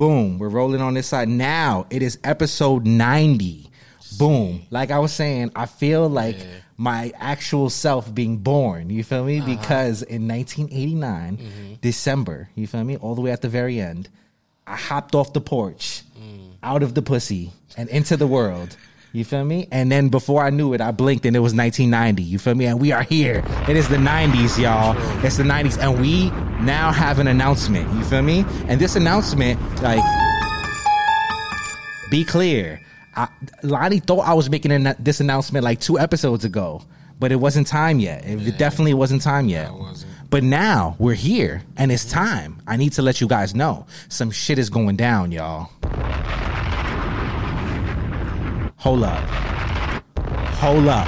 Boom. We're rolling on this side. Now it is episode 90. Boom. Like I was saying, I feel like my actual self being born. You feel me? Uh-huh. Because in 1989, Mm-hmm. December, you feel me? All the way at the very end, I hopped off the porch, Mm. out of the pussy, and into the world. You feel me? And then before I knew it, I blinked and it was 1990. You feel me? And we are here. It is the 90s, y'all. It's the 90s. And we now have an announcement. You feel me? And this announcement, like, be clear. I, Lani thought I was making an, this announcement like two episodes ago, but it wasn't time yet. It, it definitely wasn't time yet. But now we're here and it's time. I need to let you guys know some shit is going down, y'all. Hold up. Hold up.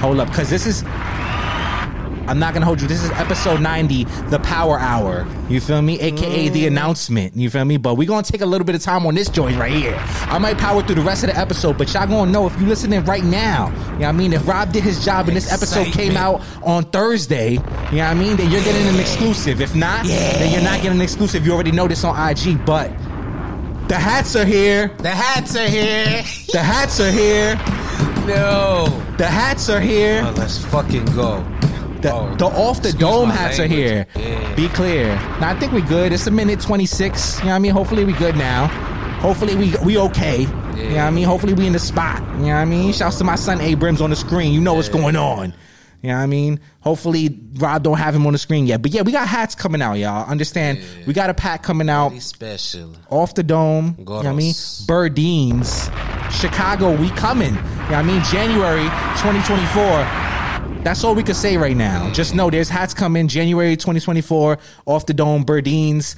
Hold up. Because this is. I'm not gonna hold you. This is episode 90, the Power Hour. You feel me? AKA the mm-hmm. announcement. You feel me? But we're gonna take a little bit of time on this joint right here. I might power through the rest of the episode, but y'all gonna know if you listening right now. You know what I mean? If Rob did his job and this episode came out on Thursday, you know what I mean? Then you're getting an exclusive. If not, then you're not getting an exclusive. You already know this on IG, but the hats are here. The hats are here. The hats are here. no. The hats are here. Oh, let's fucking go. The, Oh, the off the dome hats language. are here. Yeah. Be clear. Now I think we good. It's a minute twenty six. You know what I mean? Hopefully we good now. Hopefully we we okay. You know what I mean? Hopefully we in the spot. You know what I mean? Shouts to my son Abrams on the screen. You know what's going on. You know what I mean? Hopefully Rob don't have him on the screen yet. But yeah, we got hats coming out, y'all. Understand? We got a pack coming out special. off the dome. You know what I mean? Goros. Burdeens. Chicago, we coming. You know what I mean? January 2024. That's all we can say right now. Just know there's hats coming January 2024 off the dome, Burdeens.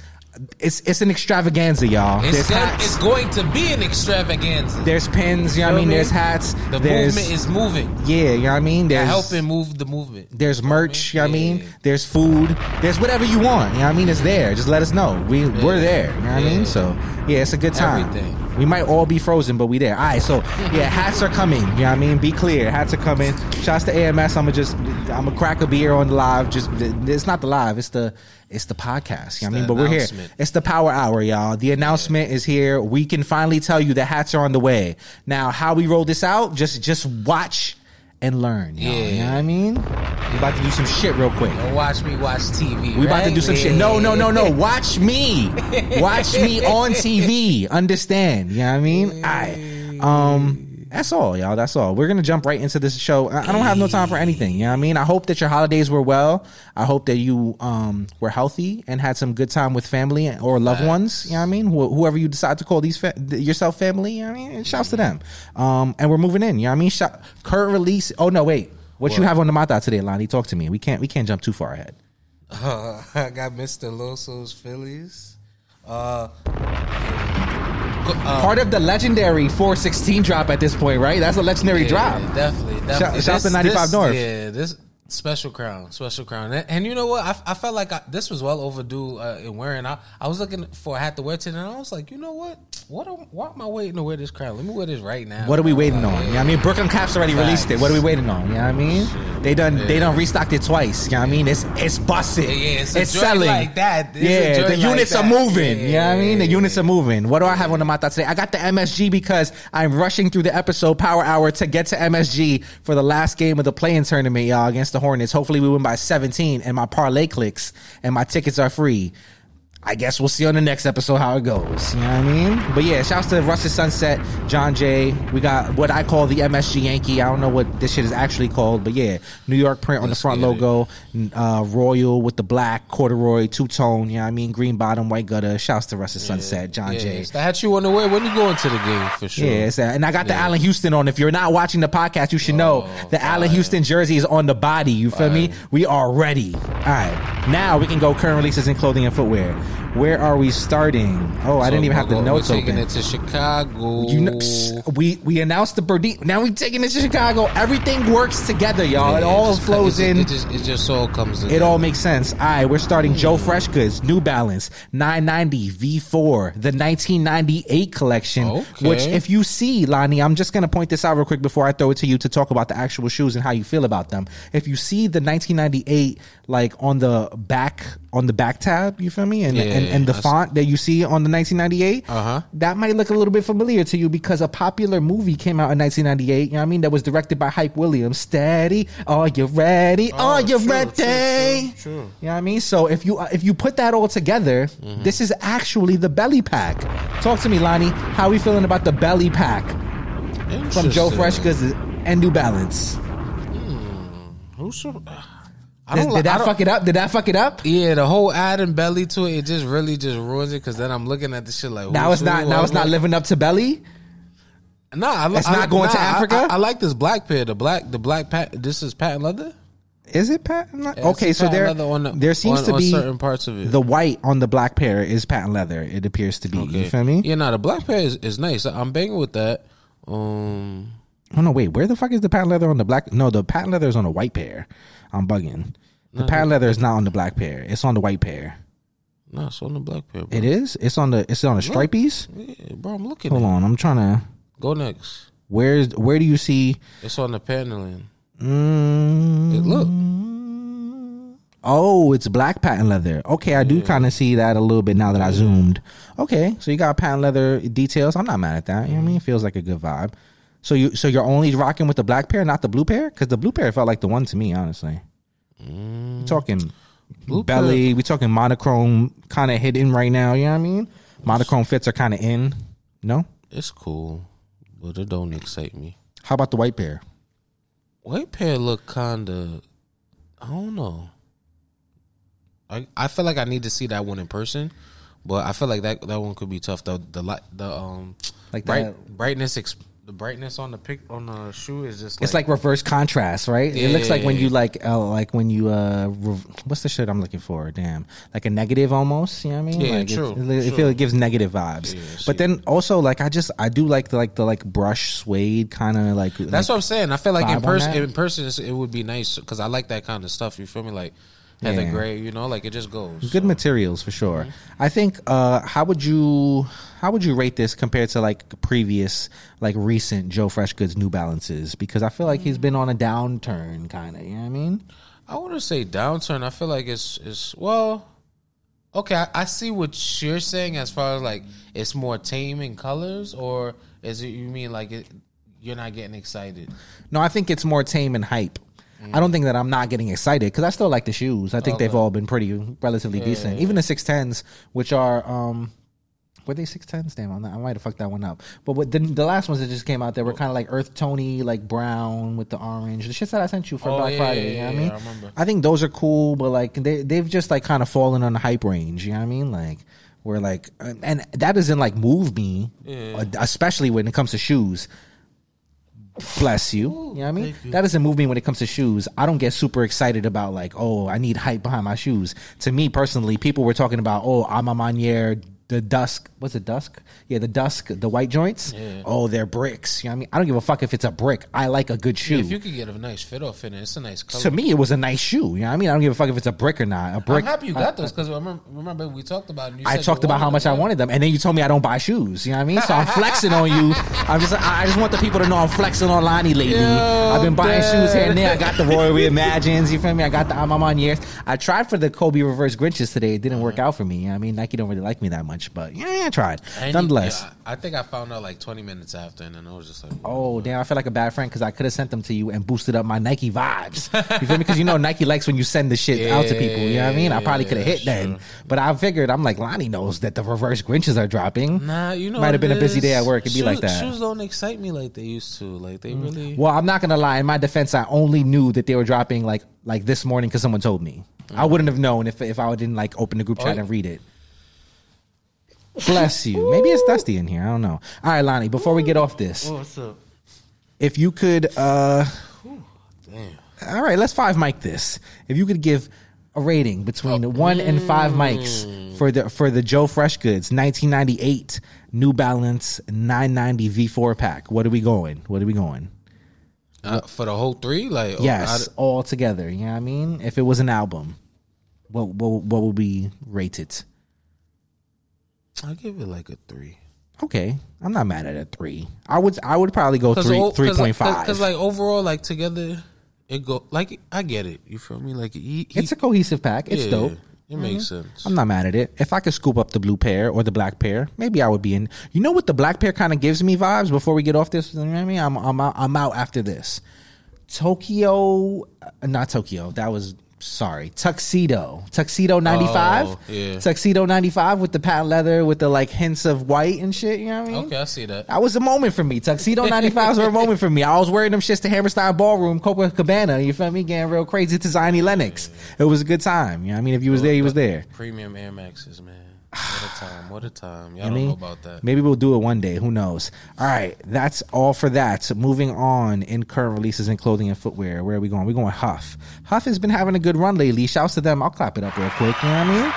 It's it's an extravaganza, y'all. It's, gonna- it's going to be an extravaganza. there's pins, you know what I mean? There's hats. The there's, movement is moving. Yeah, you know what I mean? They're There's helping move the movement. there's merch, you know what I mean? Yeah. There's food. There's whatever you want. You know what I mean? It's there. Just let us know. We we're there. You know what I mean? So yeah, it's a good time. Everything. We might all be frozen, but we there. All right, so yeah, hats are coming. You know what I mean? Be clear, hats are coming. Shouts to AMS. I'm gonna just I'm gonna crack a beer on the live. Just it's not the live. It's the it's the podcast. You know what I mean? But we're here. It's the power hour, y'all. The announcement is here. We can finally tell you the hats are on the way. Now, how we roll this out? Just just watch and learn. Y'all. You know what I mean? We about to do some shit real quick. Don't watch me watch TV. We about to do some shit. No, no, no, no. Watch me. Watch me on TV. Understand? You know what I mean? I um that's all, y'all. That's all. We're gonna jump right into this show. I I don't have no time for anything. You know what I mean? I hope that your holidays were well. I hope that you um were healthy and had some good time with family or loved ones. You know what I mean? Wh- whoever you decide to call these fa- yourself family. You know what I mean? Shouts to them. Um, and we're moving in. You know what I mean? Shout, current release. Oh no, wait. What, you have on the mata today, Lani? Talk to me. We can't. We can't jump too far ahead. Uh, I got Mr. Loso's Phillies. Uh, uh, part of the legendary 416 drop at this point, right? That's a legendary yeah, drop. Definitely, definitely. shouts to 95 this, North. Yeah, this special crown, special crown. And, and you know what? I, I felt like I, this was well overdue uh, in wearing. I, I was looking for a hat to wear today, and I was like, you know what? What am, why am I waiting to wear this crown? Let me wear this right now. What are we waiting Like, on? You know I mean? Brooklyn Caps already released it. What are we waiting on? You know what I mean? They done they done restocked it twice. You know what I mean? It's it's busted. Yeah, yeah, it's joint selling. like that. It's yeah, the like units are moving. Yeah, you know what I mean? The units are moving. What do I have on the mata today? I got the MSG because I'm rushing through the episode power hour to get to MSG for the last game of the playing tournament, y'all, against the Hornets. Hopefully we win by 17 and my parlay clicks and my tickets are free. I guess we'll see on the next episode how it goes. You know what I mean? But yeah, shouts to Rusted Sunset, John Jay. We got what I call the MSG Yankee. I don't know what this shit is actually called, but yeah, New York print on the front logo, uh, royal with the black corduroy, two tone. You know what I mean? Green bottom, white gutter. Shouts to Rusted Sunset, John Yeah, Jay. it's the hat you want to wear when you go into the game for sure. Yeah, that. and I got the Allan Houston on. If you're not watching the podcast, you should know Oh, the Allan Houston jersey is on the body. You feel me? We are ready. All right, now we can go current releases in clothing and footwear. Where are we starting? Oh, I So didn't even have the notes We're taking open. it to Chicago. You know, psst, we we announced the Birdie. Now we taking it to Chicago. Everything works together, y'all. it Yeah, all just- flows it, in. It just, it just all comes in. It all makes sense. All right, we're starting Joe mm. Freshgoods, New Balance, 990 V4, the 1998 collection. Okay. Which, if you see, Lani, I'm just going to point this out real quick before I throw it to you to talk about the actual shoes and how you feel about them. If you see the 1998, like on the back, on the back tab, you feel me? And, Yeah. and and, the font that you see on the 1998, Uh-huh. that might look a little bit familiar to you because a popular movie came out in 1998. You know what I mean? That was directed by Hype Williams. Steady, are you ready? are you Oh, true, ready? true, true. You know what I mean? So if you uh, if you put that all together, Mm-hmm. this is actually the belly pack. Talk to me, Lani. How we feeling about the belly pack from Joe. Fresh and New Balance? Who's so- I Did, don't did like. I that don't- fuck it up? Did that fuck it up? Yeah, the whole adding belly to it, it just really just ruins it. Because then I'm looking at the shit like Now it's not. Now I'm it's not like- living up to belly. Nah, I, It's I- not going to nah, I- Africa? I, I like this black pair. The black, the black pat. This is patent leather. Is it patent? leather? Yeah, okay, so there the- there seems on- to be certain parts of it. The white on the black pair is patent leather. It appears to be. You feel me? Yeah, no, the black pair is, is nice. I'm banging with that. Um, Oh no, wait. Where the fuck is the patent leather on the black? No, the patent leather is on a white pair. I'm bugging. The patent leather is not on the black pair. It's on the white pair. no, it's on the black pair. Bro. It is. It's on the. It's on the stripies. Yeah, bro, I'm looking. Hold at it. on. I'm trying to. Go next. Where's where do you see? It's on the paneling. Mm, It look. oh, it's black patent leather. Okay, I do kind of see that a little bit now that I zoomed. Okay, so you got patent leather details. I'm not mad at that. You know what I mean? It feels like a good vibe. So you so you're only rocking with the black pair, not the blue pair, because the blue pair felt like the one to me, honestly. We talking Blue belly. We talking monochrome, kind of hidden right now. You know what I mean? Monochrome fits are kind of in. No. It's cool, but it don't excite me. How about the white pair? White pair look kind of. I don't know. I I feel like I need to see that one in person, but I feel like that that one could be tough. The the light the um Like bright brightness ex, the brightness on the pic on the shoe is just like, It's like reverse contrast, right? it looks like when you like, uh, like when you, uh, what's the shit I'm looking for? Damn, like a negative almost. You know what I mean? Yeah, like it- true, It, it, true. feel it gives negative vibes. Yeah, but then also like I just I do like the like the like brush suede kind of like. That's like, what I'm saying. I feel like in person, in person, it would be nice because I like that kind of stuff. You feel me? Like heather Yeah. gray, you know, like it just goes. good materials for sure. I think. uh How would you how would you rate this compared to like previous like recent Joe Freshgoods New Balances? Because I feel like he's been on a downturn, kind of. You know what I mean? I want to say downturn. I feel like it's it's well. Okay, I, I see what you're saying as far as like it's more tame in colors, or is it you mean like it, you're not getting excited? No, I think it's more tame and hype. I don't think that I'm not getting excited because I still like the shoes. I think they've all been pretty relatively decent. Even the six tens, which are um, were they six tens? Damn, I'm not, I might have fucked that one up. But what the, the last ones that just came out, they were kind of like earth tony, like brown with the orange. The shits that I sent you for Oh, Black yeah, Friday. yeah, you know what I mean? I. I think those are cool, but like they they've just like kind of fallen on the hype range. You know what I mean? Like where like and that doesn't like move me, uh, especially when it comes to shoes. Bless you. You know what I mean? That doesn't move me when it comes to shoes. I don't get super excited about like, oh, I need hype behind my shoes. To me personally, people were talking about, oh, I'm a Manier, the dusk. What's it, dusk? Yeah, the dusk, the white joints. Oh, they're bricks. You know what I mean? I don't give a fuck if it's a brick. I like a good shoe. If you could get a nice fit off in it, it's a nice color. to me, it was a nice shoe. You know what I mean? I don't give a fuck if it's a brick or not. A brick. I'm happy you got those because remember, remember we talked about. It and you I talked about how much them, I wanted them, and then you told me I don't buy shoes. You know what I mean? So I'm flexing on you. I'm just, I just want the people to know I'm flexing on Lani lately. Yo, I've been buying man. shoes here and there. I got the Royal Reimagines. You feel me? I got the I'm on years. I tried for the Kobe Reverse Grinches today. It didn't work uh-huh. out for me. You know what I mean, Nike don't really like me that much, but yeah, I tried. And Nonetheless. yeah, I think I found out like 20 minutes after, and then I was just like, Oh damn! I feel like a bad friend because I could have sent them to you and boosted up my Nike vibes. You feel me? Because you know Nike likes when you send the shit out to people. You know what I mean? I probably could have hit then, true. but I figured I'm like Lani knows that the reverse Grinches are dropping. Nah, you know, Might have been it a busy day at work. It'd be like that. Mm. Shoes don't excite me like they used to. Like they really. Well, I'm not gonna lie. In my defense, I only knew that they were dropping like like this morning because someone told me. I wouldn't have known if if I didn't like open the group Oh, chat yeah. and read it. Bless you. Maybe it's dusty in here. I don't know. All right, Lani. Before we get off this, what's up? if you could, uh Damn. all right, let's five mic this. If you could give a rating between one and five mics for the for the Joe Freshgoods 1998 New Balance 990 V4 pack, what are we going? What are we going? Uh, for the whole three, like oh, Yes, all together. You know what I mean? If it was an album, what what what would we rate it? I, give it like a three. Okay, I'm not mad at a three. I would I would probably go three three point five. Because like overall, like together, it go like I get it. You feel me? Like he, he, It's a cohesive pack. It's yeah, dope. It makes sense. I'm not mad at it. If I could scoop up the blue pair or the black pair, maybe I would be in. You know what the black pair kind of gives me vibes before we get off this? You know what I mean? I'm I'm out, I'm out after this. Tokyo, uh, not Tokyo. That was sorry. Tuxedo, Tuxedo '95. Oh, yeah. Tuxedo '95 with the patent leather with the like hints of white and shit. You know what I mean? Okay, I see that. That was a moment for me. Tuxedo 95s were a moment for me. I was wearing them shits to Hammerstein Ballroom, Copacabana. You feel me? Getting real crazy to Ziny Lennox. It was a good time. You know what I mean? If you was there, you was there. Premium Air Maxes, man. What a time! What a time! Y'all I don't mean, know about that. Maybe we'll do it one day. Who knows? All right, that's all for that. So moving on in current releases in clothing and footwear. Where are we going? We're going HUF. HUF has been having a good run lately. Shouts to them. I'll clap it up real quick. You know what I mean?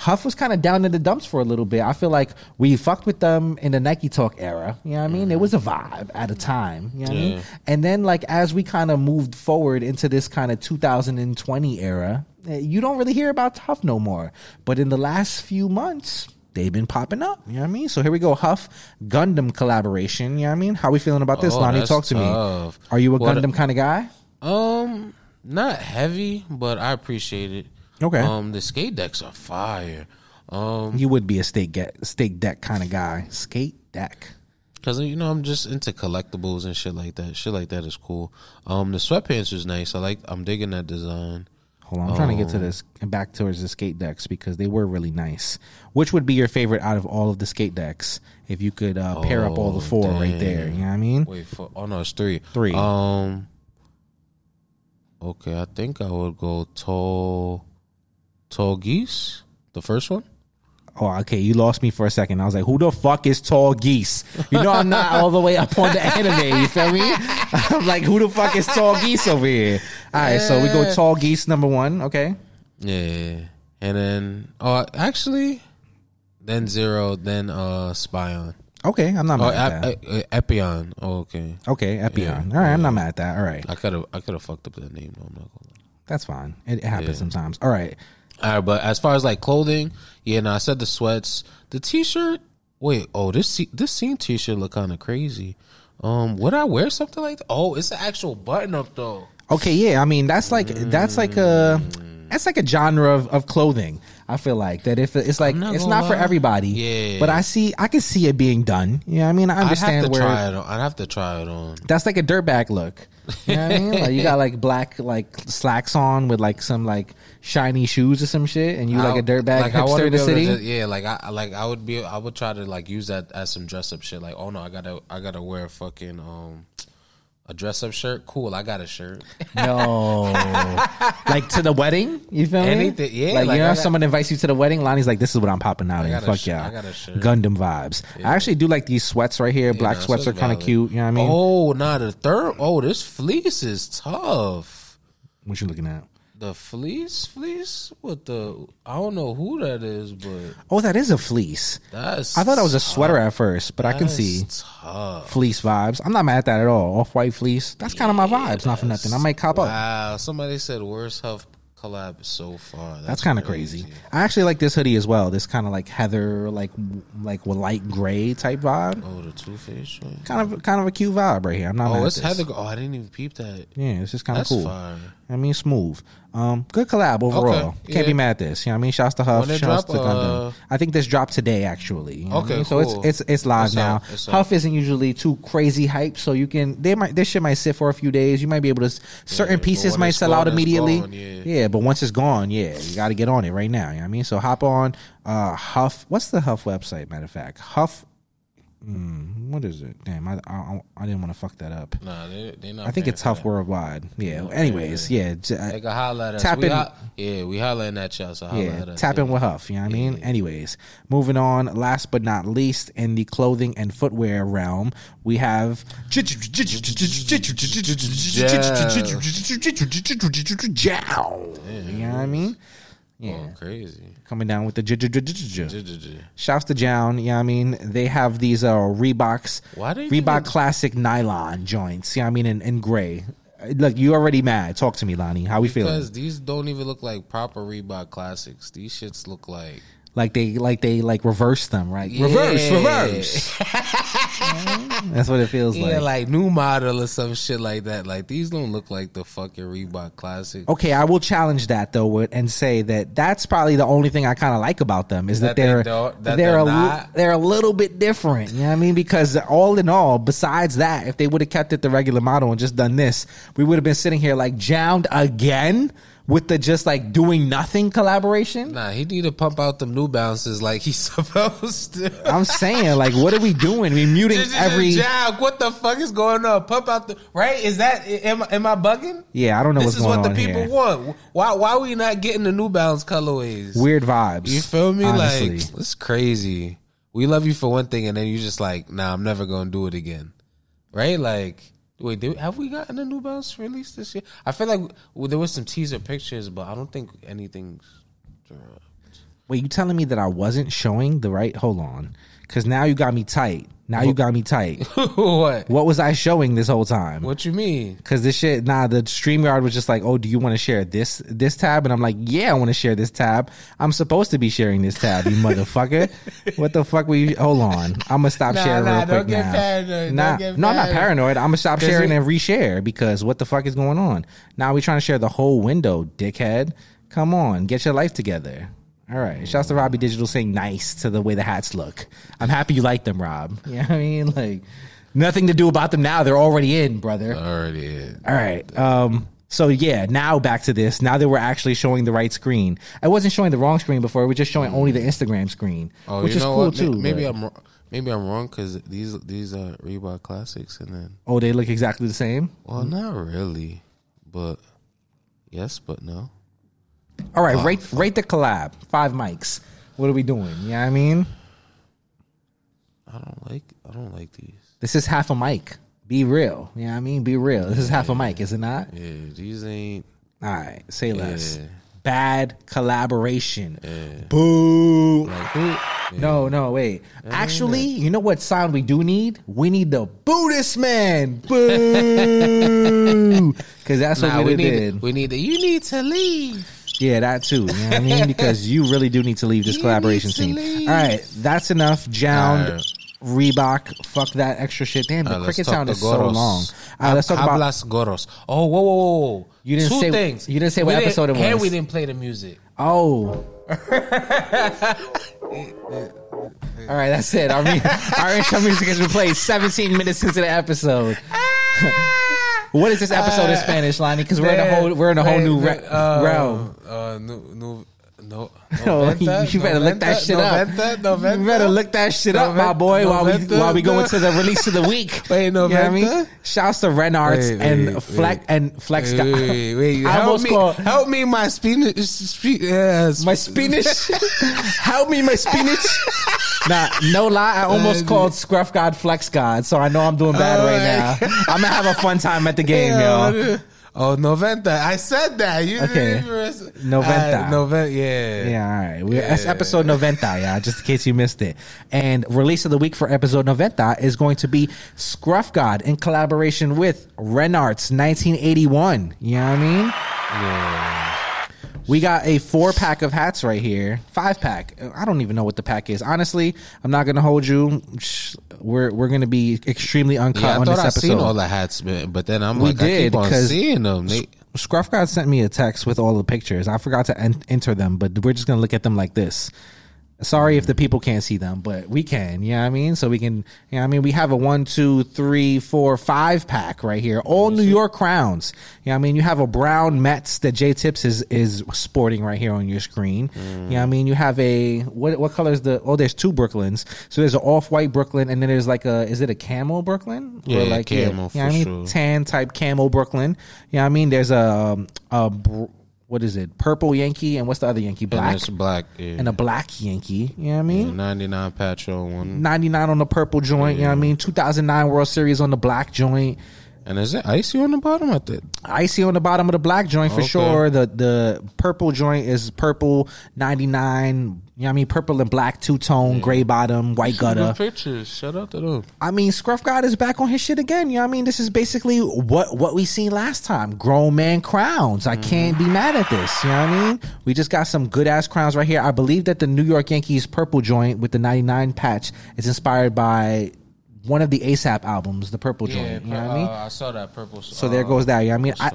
HUF was kind of down in the dumps for a little bit. I feel like we fucked with them in the Nike Talk era. You know what I mean? It was a mm-hmm. vibe at a time. You know what I mean? And then like as we kind of moved forward into this kind of 2020 era, you don't really hear about HUF no more. But in the last few months, they've been popping up. You know what I mean? So here we go, HUF Gundam collaboration. You know what I mean? How we feeling about this, Oh, Lani? Talk to tough. me. Are you a What- Gundam kind of guy? Um, not heavy, but I appreciate it. Okay. Um, the skate decks are fire. Um, You would be a stake get stake deck kind of guy. Skate deck. Cause you know I'm just into collectibles and shit like that. Shit like that is cool. Um, the sweatpants is nice. I like. I'm digging that design. Hold on, I'm trying to get Oh. to this back towards the skate decks because they were really nice. Which would be your favorite out of all of the skate decks? If you could uh, pair up all the Oh, four right there, you know what I mean? Wait for. Oh no, it's three. Three. Um. Okay, I think I would go tall, Tallgeese. The first one. Oh, okay, you lost me for a second. I was like, who the fuck is Tallgeese? You know, I'm not all the way up on the anime. You feel me? I'm like, who the fuck is Tallgeese over here? All right, so we go Tallgeese number one. Okay. Yeah, and then oh, actually, then zero, then uh, Spion. Okay, I'm not Oh, mad at that. Ep- Ep- Epyon. Oh, okay. Okay, Epyon. Yeah. All right, I'm not mad at that. All right, I could have I could have fucked up that name. though, I'm not gonna lie. that's fine. It, it happens Yeah. sometimes. All right. All right, but as far as like clothing, yeah, no, I said the sweats, the t-shirt. Wait, oh, this this scene t-shirt look kind of crazy. Um, would I wear something like that? Oh, it's an actual button up though. Okay, yeah. I mean, that's like that's like a that's like a genre of, of clothing. I feel like that if it's like not it's not for everybody. Yeah. But I see I can see it being done. Yeah, I mean I I'd understand to where try it on. I'd have to try it on. that's like a dirtbag look. You know what I mean? Like you got like black like slacks on with like some like shiny shoes or some shit, and you like a I- dirtbag like, I hipster in the be able to city. just- yeah, like I like I would be I would try to like use that as some dress up shit. Like, oh no, I gotta I gotta wear a fucking um a dress up shirt. Cool, I got a shirt. No, like to the wedding. You feel me? Anything- yeah, Like, like, you know, I if got- someone invites you to the wedding, Lani's like, "This is what I'm popping out in." Fuck sh- yeah, I got a shirt. Gundam vibes. I actually do like these sweats right here. Black Nah, sweats are kind of cute. You know what I mean? Oh, nah, the third. Oh, this fleece is tough. What you looking at? The fleece, fleece. What the? I don't know who that is, but Oh, that is a fleece. that's. I thought that was a sweater at first, but I can see Tough. fleece vibes. I'm not mad at that at all. Off white fleece. That's kind of my vibes. Not for nothing. I might cop up. Wow, somebody said worst HUF collab so far. That's, That's kind of crazy. I actually like this hoodie as well. This kind of like heather, like like with light gray type vibe. Oh, the Two Face. Kind of kind of a cute vibe right here. I'm not. Oh, mad Oh, it's. Heather. Oh, I didn't even peep that. Yeah, it's just kind of cool. fire. I mean, smooth. Um, good collab overall. Okay, Can't be mad at this. You know what I mean? Shouts to HUF. Shouts drop, to Gundam. uh, I think this dropped today, actually. You know what I Okay, mean? So cool. it's it's it's live It's now. it's. HUF isn't usually too crazy hype, so you can they might this shit might sit for a few days. You might be able to certain Yeah, pieces might sell gone, out immediately. gone, yeah. but once it's gone, yeah, you got to get on it right now. You know what I mean? So hop on uh HUF. What's the HUF website? Matter of fact, HUF. Hmm, what is it? Damn, I I, I didn't want to fuck that up. Nah, they they not. I think it's that. Worldwide. Yeah. Anyways, yeah. uh, They can holler at us. Tap we in- ho- yeah, we holler at that chat. So holler yeah, at us. tap in yeah. with HUF. You know what I mean? Anyways, moving on. Last but not least, in the clothing and footwear realm, we have Jow. You know what I mean? Yeah, Going crazy. coming down with the j- j- j- j- j- j-. Shouts to Jjjjound. You know what I mean? They have these uh Reeboks, Why they Reebok even- classic nylon joints. You know what I mean? In, in gray. Look, you already mad. Talk to me, Lani. How we feeling? Because these don't even look like proper Reebok classics. These shits look like Like they like they like reverse them, right? Reverse, Yeah. reverse. That's what it feels Yeah, like. like new model or some shit like that. Like these don't look like the fucking Reebok classic. Okay, I will challenge that though with- and say that that's probably the only thing I kind of like about them is that, That they they're don't- that they're they're a, li- they're a little bit different. You know what I mean? Because all in all, besides that, if they would have kept it the regular model and just done this, we would have been sitting here like jammed again with the just like doing nothing collaboration. Nah, he need to pump out them New bounces like he's supposed to. I'm saying like, what are we doing? We muting every. jab. What the fuck is going on? Pump out the right. Is that am, I- am I bugging? Yeah, I don't know what's going on. This is what the people here. want. Why why we not getting the New Balance colorways? Weird vibes. You feel me? honestly. Like it's crazy. We love you for one thing, and then you just like, nah, I'm never gonna do it again, right? Like, wait, did, have we gotten a New Balance release this year? I feel like well, there was some teaser pictures, but I don't think anything's. dropped. Wait, you telling me that I wasn't showing the right? Hold on, because now you got me tight. Now you got me tight. what? What was I showing this whole time? What you mean? Because this shit, nah, the StreamYard was just like, oh, do you want to share this this tab? And I'm like, yeah, I want to share this tab. I'm supposed to be sharing this tab, you motherfucker. what the fuck? We hold on. I'm gonna stop Nah, sharing nah, real quick now. paranoid, Nah, no, I'm not paranoid. paranoid. I'm gonna stop sharing it- and reshare because what the fuck is going on? Now we trying to share the whole window, dickhead. Come on, get your life together. All right. Shouts to Robbie Digital saying nice to the way the hats look. I'm happy you like them, Rob. You know what I mean? Like nothing to do about them now. They're already in, brother. Already. is. All right. Um, so yeah, now back to this. Now that we're actually showing the right screen. I wasn't showing the wrong screen before. We're just showing only the Instagram screen, Oh, which you is know cool what? too. Maybe but- I'm maybe I'm wrong because these these are Reebok classics, and then Oh, they look exactly the same. well, not really, but yes, but no. All Oh, right, rate rate the collab. Five mics. What are we doing? You know what I mean? I don't like I don't like these. This is half a mic. Be real. You know what I mean? Be real. This is half a mic, is it not? Yeah, these ain't. All right, say less. Yeah. Bad collaboration. Boo. Like? No, no, wait. Actually, you know what sound we do need? We need the Buddhist man. Boo. Because that's what Nah, we, we need did. we need. The you need to leave. Yeah, that too. You know what I mean? Because you really do need to leave this You collaboration need to scene. leave. All right, that's enough. Jjjjound, All right. Reebok, fuck that extra shit. Damn, the Uh, let's cricket talk sound to is so Goros. long. All right, let's talk about. Hablas Goros. Oh, whoa, whoa, whoa, whoa! You didn't Two say- things. you didn't say We what episode it was. And was. we didn't play the music. Oh. All right, that's it. Our, mu- our intro music has been played 17 minutes into the episode. what is this episode in Spanish, Lani? Because we're in a whole we're in a whole new re- uh, realm. Uh, new, new, no, Oh, you you better look that shit up. You better look that shit up, my boy, while we while we go into the release of the week. Wait, You know what I mean? Shouts to Renarts Wait, and wait, Flex wait. and Flex. Wait, wait, wait. I Help me, help me, my spinach. Spe- uh, my spinach. Help me, my spinach. Nah, no lie. I almost called Scruff God Flex God, so I know I'm doing bad Oh, right now. I'm gonna have a fun time at the game, y'all. Oh, Noventa. I said that. You Okay. Noventa. Uh, Noventa. Yeah. Yeah, all right. We're, That's episode Noventa, yeah, just in case you missed it. And release of the week for episode Noventa is going to be Scruff God in collaboration with Renarts 1981. You know what I mean? Yeah. We got a four pack of hats right here. Five pack. I don't even know what the pack is. Honestly, I'm not gonna hold you. We're we're gonna be extremely uncut Yeah, I on this I episode. seen all the hats, man, but then I'm We like, I did, keep on seeing them. They, Scruff God sent me a text with all the pictures. I forgot to en- enter them, but we're just gonna look at them like this. Sorry if the people can't see them, but we can. You know what I mean? So we can. You know what I mean? We have a one, two, three, four, five pack right here. All New York crowns. You know what I mean? You have a brown Mets that J Tips is is sporting right here on your screen. You know what I mean? You have a what? What color is the? Oh, there's two Brooklyns. So there's an off white Brooklyn, and then there's like a. Is it a camel Brooklyn? Yeah, like camo you know what I mean? sure. tan type camel Brooklyn. You know what I mean? There's a um, a br- what is it? Purple Yankee and what's the other Yankee? and Black it's black. Yeah. and a black Yankee. You know what I mean? 99 patch on one. 99 on the purple joint. You know what I mean? 2009 World Series on the black joint. And is it icy on the bottom? I think. Icy on the bottom of the black joint for Okay. sure. The the purple joint is purple ninety nine. You know what I mean? Purple and black two tone, gray bottom, white gutter. Pictures. Shout out to them. I mean, Scruff God is back on his shit again. You know what I mean? This is basically what what we seen last time. Grown man crowns. I can't be mad at this. You know what I mean? We just got some good ass crowns right here. I believe that the New York Yankees purple joint with the 99 patch is inspired by one of the ASAP albums, the purple joint. You know what I mean? I saw that purple. So there goes that. You know I mean? I,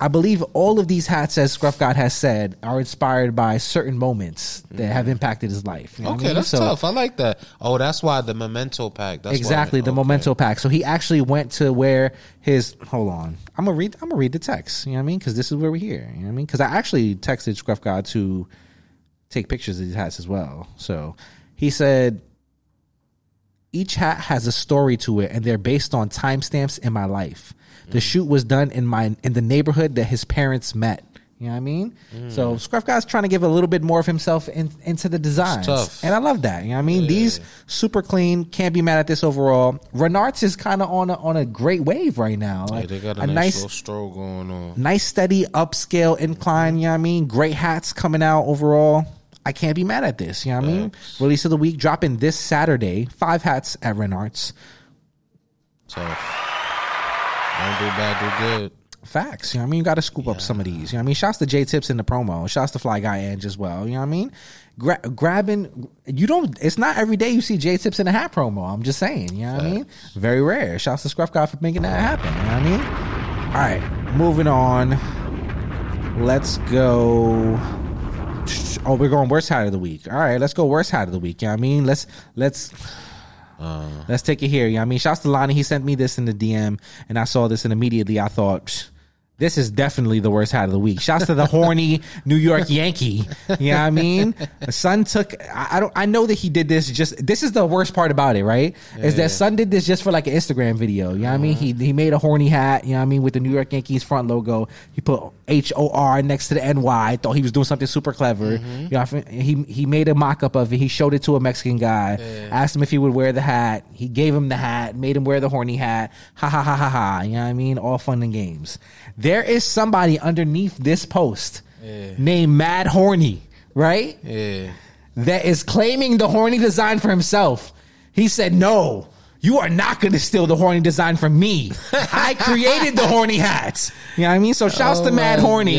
I believe all of these hats, as Scruff God has said, are inspired by certain moments that have mm. impacted his life. You know what I Okay, mean? that's So- tough. I like that. Oh, that's why the memento pack. That's exactly why, the okay. memento pack. So he actually went to where his hold on. I'm gonna read. I'm gonna read the text. You know what I mean? Because this is where we're here. You know what I mean? Because I actually texted Scruff God to take pictures of these hats as well. So he said each hat has a story to it, and they're based on timestamps in my life. The mm. shoot was done in my in the neighborhood that his parents met. You know what I mean? So mm. Scruff God's trying to give a little bit more of himself in, into the designs, tough. and I love that. You know what I mean? These super clean. Can't be mad at this overall. Renarts is kind of on a, on a great wave right now. Yeah, Like they got a, a nice, nice little stroll going on. nice steady upscale incline, you know what I mean? Great hats coming out overall. I can't be mad at this, you know what I mean? Release of the week dropping this Saturday. Five hats at Renarts. So Don't do bad, do good. Facts, you know what I mean? You got to scoop up some of these. You know what I mean? Shouts to J Tips in the promo. Shouts to Fly Guy Ange as well. You know what I mean? Gra- grabbing, you don't, it's not every day you see J Tips in a hat promo. I'm just saying, you know what I mean? Very rare. Shouts to Scruff Guy for making that happen. You know what I mean? All right, moving on. Let's go. Oh, we're going worst hat of the week. All right, let's go worst hat of the week. You know I mean? Let's, let's, uh. Let's take it here. You know I mean? Shouts to Lani. He sent me this in the DM and I saw this and immediately I thought, "Psh, this is definitely the worst hat of the week. Shouts to the horny New York Yankee. You know what I mean? Son took I, I don't I know that he did this just this is the worst part about it, right? is that Son did this just for like an Instagram video. You know what I mean? He he made a horny hat, you know what I mean, with the New York Yankees front logo. He put H O R next to the N Y. Thought he was doing something super clever. Mm-hmm. You know, I fin- he he made a mock up of it. He showed it to a Mexican guy. Asked him if he would wear the hat. He gave him the hat. Made him wear the horny hat. Ha ha ha ha ha. You know what I mean? All fun and games. There is somebody underneath this post named Mad Horny, right? Yeah. that is claiming the horny design for himself. He said, No, you are not going to steal the horny design from me. I created the horny hats. You know what I mean? So shouts to Oh Mad my Horny.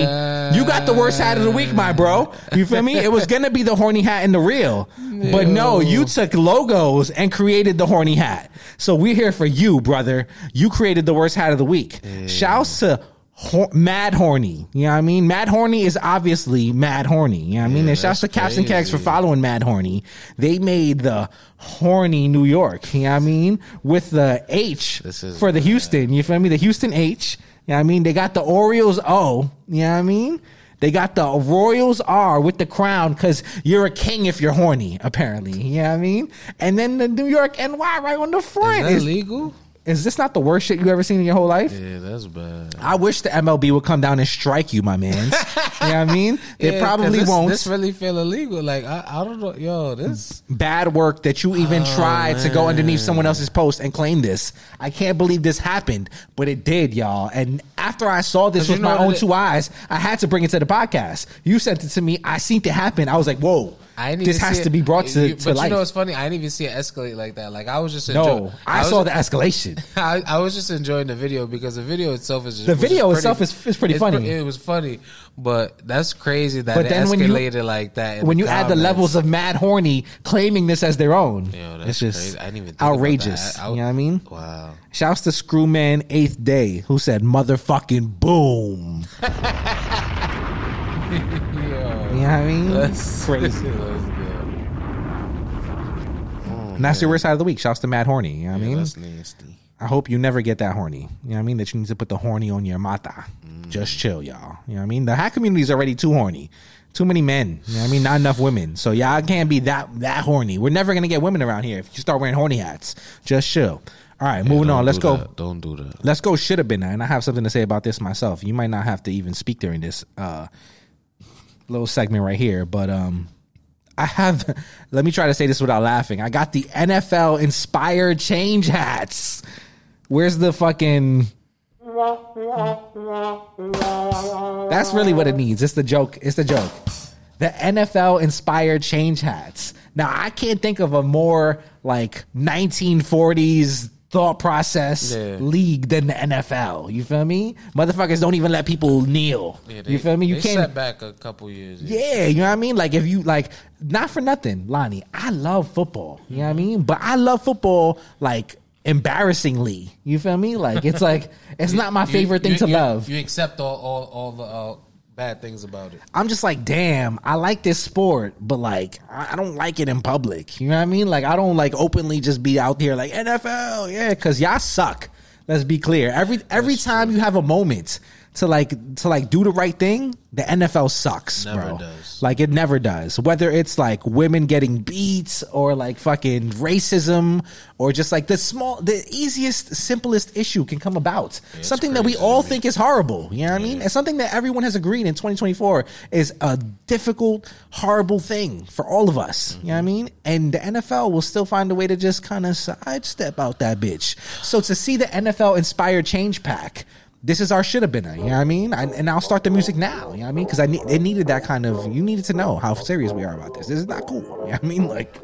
You got the worst hat of the week, my bro. You feel me? It was going to be the horny hat in the real. But no, you took logos and created the horny hat. So we're here for you, brother. You created the worst hat of the week. Shouts to Hor- Mad Horny. You know what I mean? Mad Horny is obviously Mad Horny. You know what I mean? And shouts to Caps and Kegs for following Mad Horny. They made the horny New York. You know what I mean? With the H This is for the Houston. You feel me? The Houston H. You know what I mean? They got the Orioles O. You know what I mean? They got the Royals R with the crown because you're a king if you're horny, apparently. You know what I mean? And then the New York NY right on the front. Is that Is, legal? Is this not the worst shit you've ever seen in your whole life? Yeah, that's bad. I wish the MLB would come down and strike you, my man. you know what I mean? They Yeah, probably this, won't. This really feel illegal. Like I, I don't know. Yo, this. Bad work that you even Oh, tried to go underneath someone else's post and claim this. I can't believe this happened, but it did, y'all. And after I saw this with my own it- two eyes, I had to bring it to the podcast. You sent it to me. I seen it happen. I was like, whoa, I didn't this has to be brought to, you- to But life. you know what's funny? I didn't even see it escalate like that. Like I was just enjoying, no, I, was- saw the escalation. I, I was just enjoying the video because the video itself is just, The video pretty- itself is- is pretty funny. it was funny, but that's crazy that But it then when you- escalated like that. when you add the levels of mad horny claiming this as their own, Yo, it's just crazy. I didn't even think about outrageous. I- you know what I mean? Wow. Shouts to Screwman Eighth Day who said motherfucking boom. Know what I mean? that's crazy. That's good. And that's your worst side of the week. Shouts to Mad Horny. You know what I Yeah, mean? that's nasty. I hope you never get that horny. You know what I mean? That you need to put the horny on your mata. Just chill, y'all. You know what I mean? The hack community is already too horny. Too many men. You know what I mean? Not enough women. So y'all can't be that that horny. We're never gonna get women around here if you start wearing horny hats. Just chill. All right, moving Don't on. Let's go. that. Don't do that. Let's go should have been. And I have something to say about this myself. You might not have to even speak during this uh little segment right here, but um I have let me try to say this without laughing. I got the NFL inspired change hats. Where's the fucking That's really what it needs. It's the joke. It's the joke. The NFL inspired change hats. Now I can't think of a more like 1940s thought process Yeah. league than the NFL. You feel me? Motherfuckers don't even let people kneel. Yeah, they- you feel me? You can't. set back a couple years. Yeah, you know what I mean? Like if you like not for nothing, Lani, I love football. You know what I mean? But I love football like embarrassingly. You feel me? Like it's like it's not my You- favorite thing you- to you- love. You accept all all, all the uh, bad things about it. I'm just like, damn, I like this sport, but like, I I don't like it in public. You know what I mean? Like, I don't like openly just be out there like NFL, yeah, because y'all suck. Let's be clear. Every every time you have a moment to like to like do the right thing, the NFL sucks, Never bro. does. Like it never does. Whether it's like women getting beat or like fucking racism or just like the small, the easiest, simplest issue can come about. it's Something that we all me. think is horrible. You know what I mean? And something that everyone has agreed in 2024 is a difficult, horrible thing for all of us. You know what I mm-hmm. mean? And the NFL will still find a way to just kind of sidestep out that bitch. So to see the NFL inspired change pack. This is our should have been. You know what I mean? I, and I'll start the music now. You know what I mean? Because I need it needed that kind of. You needed to know how serious we are about this. This is not cool. You know what I mean? Like,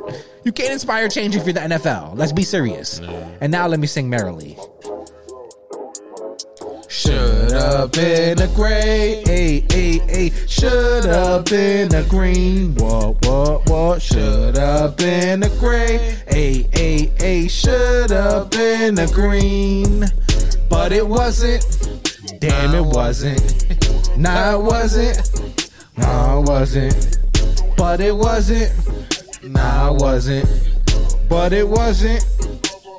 you can't inspire change if you're the NFL. Let's be serious. And now let me sing merrily. Should have been a gray, a a a. Should have been a green. What what what? Should have been a gray, a a a. Should have been a green, but it wasn't. Damn, it wasn't. Nah, it wasn't. Nah, it wasn't. But it wasn't. Nah, it wasn't. But it wasn't.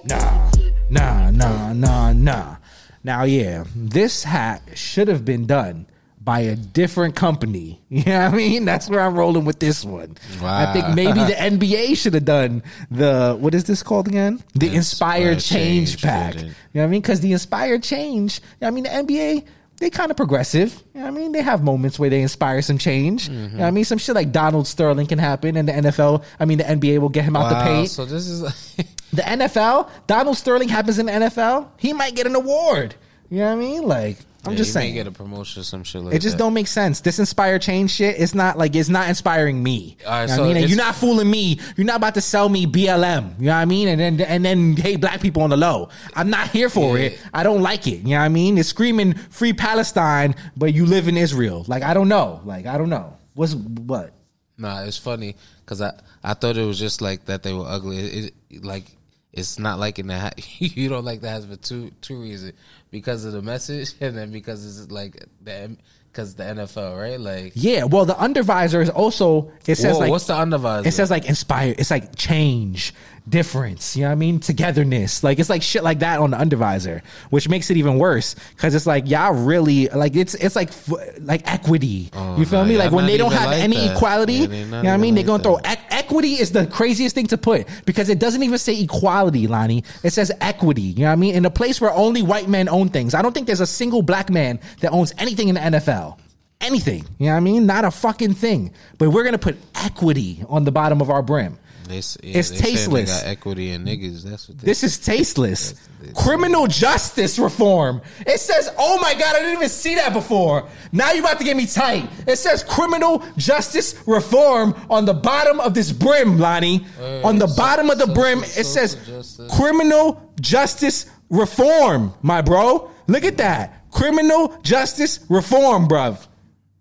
Nah, nah, nah, nah, nah. Now, yeah, this hat should have been done by a different company. You know what I mean? That's where I'm rolling with this one. I think maybe the NBA should have done the what is this called again? The Inspired, Inspired Change, Change pack. fitted. You know what I mean? Because the Inspired Change, I mean, the NBA, they kind of progressive. You know what I mean? They have moments where they inspire some change. You know what I mean? Some shit like Donald Sterling can happen, and the NFL, I mean, the NBA will get him out the Wow, paint. so this is The NFL, Donald Sterling happens in the NFL, he might get an award. You know what I mean? Like, I'm Yeah, just saying. get a promotion or some shit like It just that. don't make sense. This inspire change shit, it's not like it's not inspiring me. All right, you know so I mean, and you're not fooling me. You're not about to sell me BLM. You know what I mean? And then and then hate black people on the low. I'm not here for Yeah. it. I don't like it. You know what I mean? It's screaming free Palestine, but you live in Israel. Like I don't know. Like I don't know. What's what? Nah, it's funny because I I thought it was just like that they were ugly. It, it- like it's not like in the you don't like the for two two reasons because of the message and then because it's like the because the NFL right like. Yeah, well the undervisor is also it says Whoa, like what's the undervisor? It says like inspire. It's like change, difference. You know what I mean? Togetherness. Like it's like shit like that on the undervisor, which makes it even worse because it's like y'all really like it's it's like f- like equity. you feel Oh, me? Like when they don't have like any that. equality. Yeah, you know what I mean? They're gonna throw that. equ- equity is the craziest thing to put because it doesn't even say equality, Lani. It says equity. You know what I mean? In a place where only white men own things. I don't think there's a single black man that owns anything in the NFL. Anything. You know what I mean? Not a fucking thing. But we're gonna put equity on the bottom of our brim. They, yeah, It's tasteless. They got equity and niggas. That's what they This is tasteless. That's- Criminal justice reform. It says, oh my God, I didn't even see that before. Now you about to get me tight. It says criminal justice reform on the bottom of this brim, Lani. On the so- bottom of the so- brim, so- it says justice. criminal justice reform, my bro. Look at that. Criminal justice reform, bruv.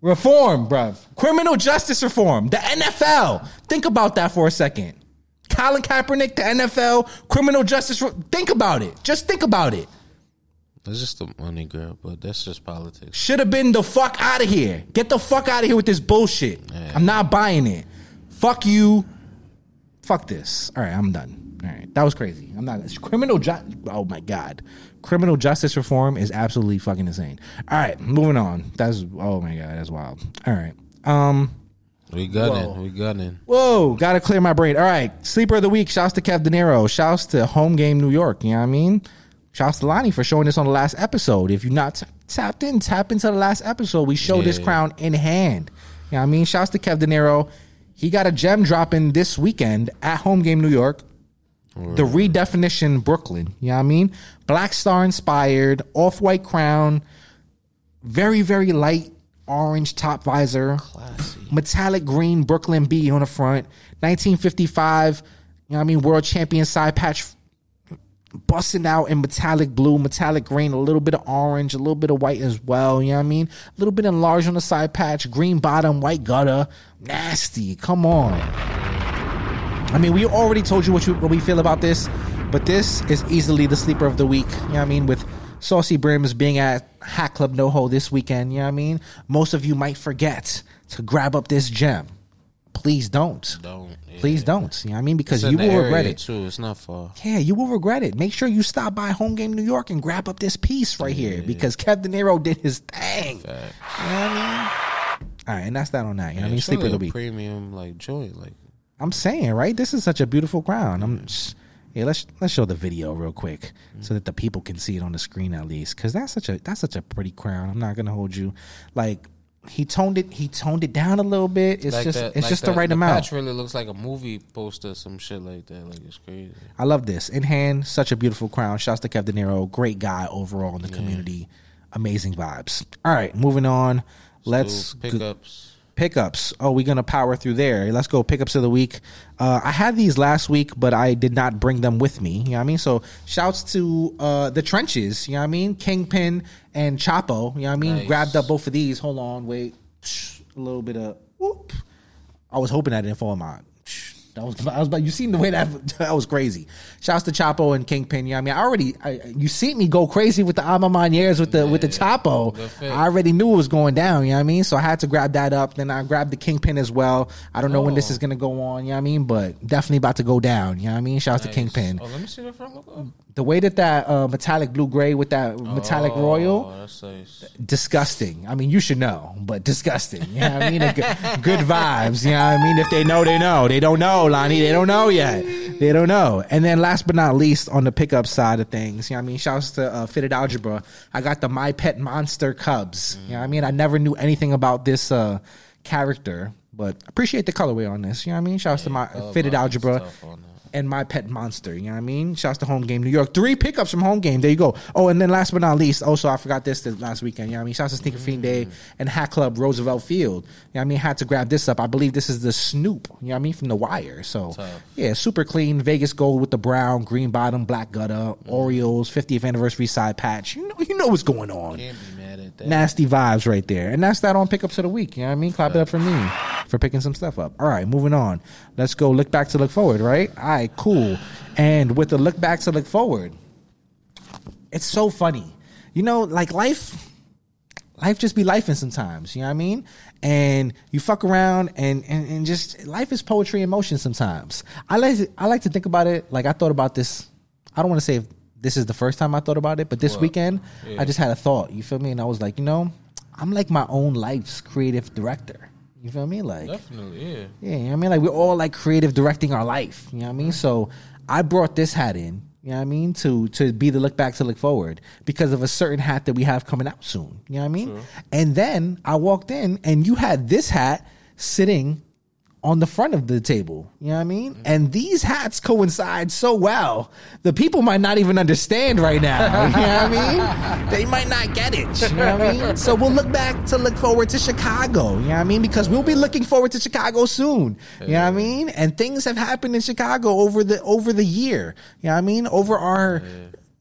Reform, bruv. Criminal justice reform. The NFL. Think about that for a second. Colin Kaepernick, the NFL, criminal justice. Think about it. Just think about it. It's just the money grab, but that's just politics. Should have been the fuck out of here. Get the fuck out of here with this bullshit. I'm not buying it. Fuck you. Fuck this. All right, I'm done. All right, that was crazy. I'm not. It's criminal ju- Oh my god, criminal justice reform is absolutely fucking insane. All right, moving on. That's oh my god, that's wild. All right. Um. We gunning. Whoa. We gunning. Whoa, gotta clear my brain. All right, sleeper of the week. Shouts to Kev The Nero. Shouts to Home Game New York. You know what I mean? Shouts to Lani for showing this on the last episode. If you're not t- tapped in, tap into the last episode. We showed this Yeah. crown in hand. You know what I mean? Shouts to Kev The Nero. He got a gem dropping this weekend at Home Game New York. the redefinition Brooklyn. You know what I mean? Black Star inspired, off white crown, very, very light orange top visor, Classy. metallic green Brooklyn B on the front, 1955, you know what I mean? World champion side patch busting out in metallic blue, metallic green, a little bit of orange, a little bit of white as well. You know what I mean? A little bit enlarged on the side patch, green bottom, white gutter. Nasty. Come on. I mean, we already told you what, you what we feel about this, but this is easily the sleeper of the week. You know what I mean? With Saucy Brims being at Hat Club NoHo this weekend, you know what I mean? Most of you might forget to grab up this gem. Please don't. Don't. yeah. Please don't. You know what I mean? Because you will regret it. too. It's not far. Yeah, you will regret it. Make sure you stop by Home Game New York and grab up this piece right here because Kev The Nero did his thing. You know what I mean? All right, and that's that on that. You know what I mean? Sleeper really of the week. Premium like joint. Like I'm saying, right? This is such a beautiful crown. I'm just, yeah, let's let's show the video real quick so that the people can see it on the screen at least cuz that's such a that's such a pretty crown. I'm not going to hold you like he toned it he toned it down a little bit. It's like just that- it's like just that- the right the amount. Patch really looks like a movie poster, some shit like that. Like it's crazy. I love this. In hand, such a beautiful crown. Shouts to Kev The Nero. Great guy overall in the community. Amazing vibes. All right, moving on. Let's So pickups. Pickups. Oh, we're gonna power through there. Let's go pickups of the week. Uh, I had these last week, but I did not bring them with me. You know what I mean? So shouts to uh, the trenches. You know what I mean? Kingpin and Chapo. You know what I mean? Nice. Grabbed up both of these. Hold on, wait. A little bit of whoop. I was hoping I didn't fall in my. That was, I was like, you seen the way that that was crazy. Shouts to Chapo and Kingpin. Yeah, I mean, I already, I, you see me go crazy with the Alma Maniers with the with the Chapo. Good. I already knew it was going down. You know what I mean? So I had to grab that up. Then I grabbed the Kingpin as well. I don't know when this Oh. is gonna go on. You know what I mean? But definitely about to go down. You know what I mean? Shouts to Kingpin. Oh, let me see the front look. The way that that uh, metallic blue gray with that metallic royal Oh, that's nice. disgusting. I mean, you should know, but disgusting. You know what I mean? Good, good vibes. You know what I mean? If they know, they know. They don't know, Lani. They don't know yet. They don't know. And then last but not least, on the pickup side of things, you know what I mean? Shouts to uh, Fitted Algebra. I got the My Pet Monster Cubs. You know what I mean? I never knew anything about this uh, character, but appreciate the colorway on this. You know what I mean? Shouts to my Fitted Algebra tough on that. And my pet monster. You know what I mean? Shouts to home game New York. Three pickups from home game. There you go. Oh, and then last but not least, also I forgot this, this last weekend. You know what I mean? Shouts to Sneaker Fiend Day and Hat Club Roosevelt Field. You know what I mean? Had to grab this up. I believe this is the Snoop. You know what I mean? From the Wire. So Tough. yeah, super clean Vegas gold with the brown, green bottom, black gutter, Orioles 50th anniversary side patch. You know, you know what's going on. Nasty vibes right there. And that's that on pickups of the week. You know what I mean? Clap it up for me for picking some stuff up. All right, moving on. Let's go look back to look forward, right? All right, cool. And with the look back to look forward, it's so funny. You know, like life life just be lifing sometimes, you know what I mean? And you fuck around and, and, and just life is poetry in motion sometimes. I like I like to think about it like I thought about this. I don't want to say this is the first time I thought about it, but this What? weekend Yeah. I just had a thought. You feel me? And I was like, you know, I'm like my own life's creative director. You feel me? Like Definitely, yeah. yeah, you know I mean? Like we're all like creative directing our life. You know what I mean? So I brought this hat in, you know what I mean, to to be the look back to look forward because of a certain hat that we have coming out soon. You know what I mean? And then I walked in and you had this hat sitting on the front of the table. You know what I mean? Mm-hmm. And these hats coincide so well. The people might not even understand right now. You know what I mean? They might not get it. You know what I mean? So we'll look back to look forward to Chicago. You know what I mean? Because we'll be looking forward to Chicago soon. You know what I mean? And things have happened in Chicago over the over the year. You know what I mean? Over our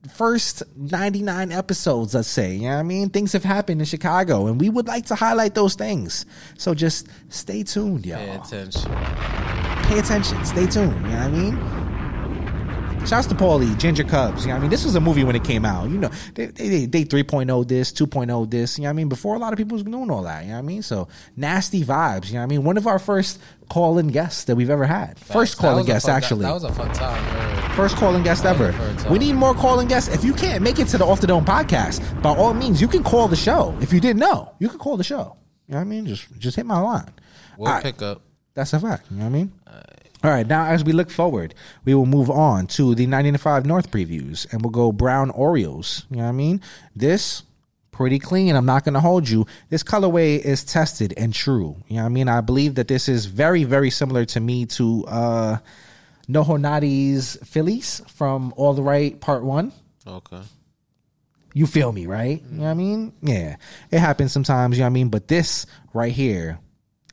first 99 episodes, let's say. You know what I mean? Things have happened in Chicago and we would like to highlight those things. So just stay tuned, y'all Pay attention. pay attention. Stay tuned. You know what I mean? Shouts to Paulie, Ginger Cubs. You know what I mean? This was a movie when it came out. You know, they, they, they 3.0 this, 2.0 this. You know what I mean? Before a lot of people was doing all that. You know what I mean? So nasty vibes. You know what I mean? One of our first call in guests that we've ever had. First call in guest, fun- actually. That, that was a fun time. First calling guest ever. a first time. We need more calling guests. If you can't make it to the Off the Dome podcast, by all means, you can call the show. If you didn't know, you can call the show. You know what I mean? Just just hit my line. We'll right. pick up. That's a fact. You know what I mean? All right. Now, as we look forward, we will move on to the 95 North previews and we'll go Brown Orioles. You know what I mean? This, pretty clean. I'm not going to hold you. This colorway is tested and true. You know what I mean? I believe that this is very, very similar to me to, uh, No Honadi's Phillies from All the Right Part One. Okay. You feel me, right? You know what I mean? Yeah. It happens sometimes, you know what I mean? But this right here,